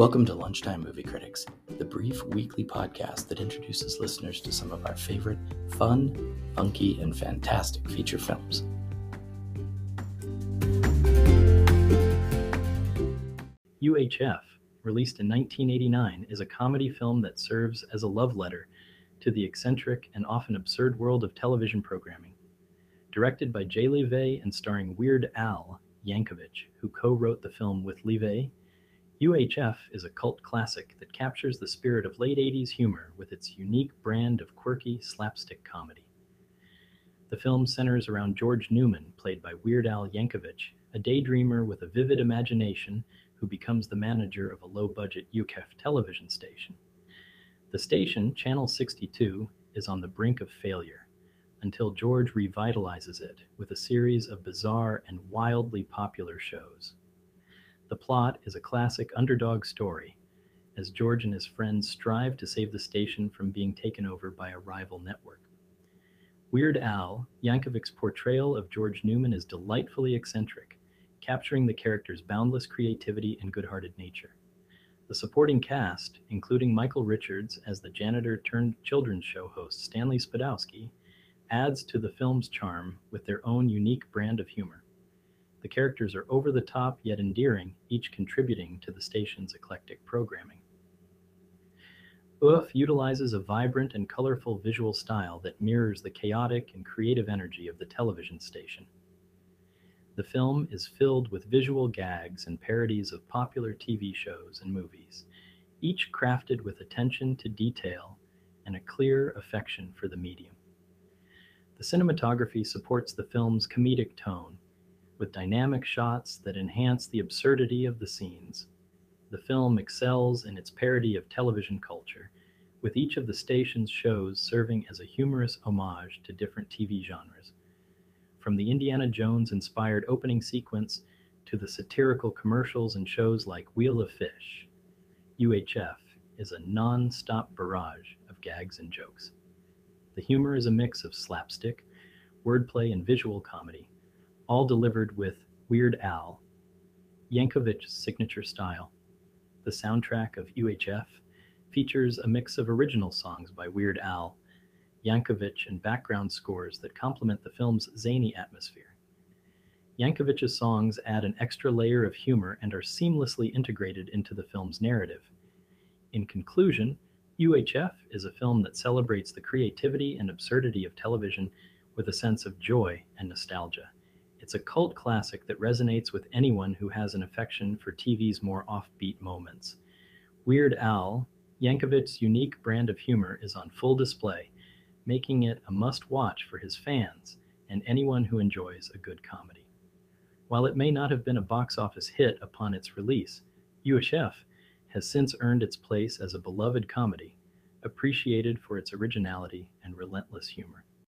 Welcome to Lunchtime Movie Critics, the brief weekly podcast that introduces listeners to some of our favorite fun, funky, and fantastic feature films. UHF, released in 1989, is a comedy film that serves as a love letter to the eccentric and often absurd world of television programming. Directed by Jay Levey and starring Weird Al Yankovic, who co wrote the film with Levey, UHF is a cult classic that captures the spirit of late 80s humor with its unique brand of quirky slapstick comedy. The film centers around George Newman, played by Weird Al Yankovic, a daydreamer with a vivid imagination who becomes the manager of a low budget UHF television station. The station, Channel 62, is on the brink of failure until George revitalizes it with a series of bizarre and wildly popular shows. The plot is a classic underdog story, as George and his friends strive to save the station from being taken over by a rival network. Weird Al, Yankovic's portrayal of George Newman is delightfully eccentric, capturing the character's boundless creativity and good hearted nature. The supporting cast, including Michael Richards as the janitor turned children's show host Stanley Spadowski, adds to the film's charm with their own unique brand of humor. The characters are over the top yet endearing, each contributing to the station's eclectic programming. UHF utilizes a vibrant and colorful visual style that mirrors the chaotic and creative energy of the television station. The film is filled with visual gags and parodies of popular TV shows and movies, each crafted with attention to detail and a clear affection for the medium. The cinematography supports the film's comedic tone with dynamic shots that enhance the absurdity of the scenes. The film excels in its parody of television culture, with each of the station's shows serving as a humorous homage to different TV genres. From the Indiana Jones inspired opening sequence to the satirical commercials and shows like Wheel of Fish, UHF is a non stop barrage of gags and jokes. The humor is a mix of slapstick, wordplay, and visual comedy, all delivered with Weird Al, Yankovic's signature style. The soundtrack of UHF features a mix of original songs by Weird Al, Yankovic, and background scores that complement the film's zany atmosphere. Yankovic's songs add an extra layer of humor and are seamlessly integrated into the film's narrative. In conclusion, UHF is a film that celebrates the creativity and absurdity of television with a sense of joy and nostalgia. It's a cult classic that resonates with anyone who has an affection for TV's more offbeat moments. Weird Al, Yankovic's unique brand of humor is on full display, making it a must watch for his fans and anyone who enjoys a good comedy. While it may not have been a box office hit upon its release, UHF has since earned its place as a beloved comedy, appreciated for its originality and relentless humor.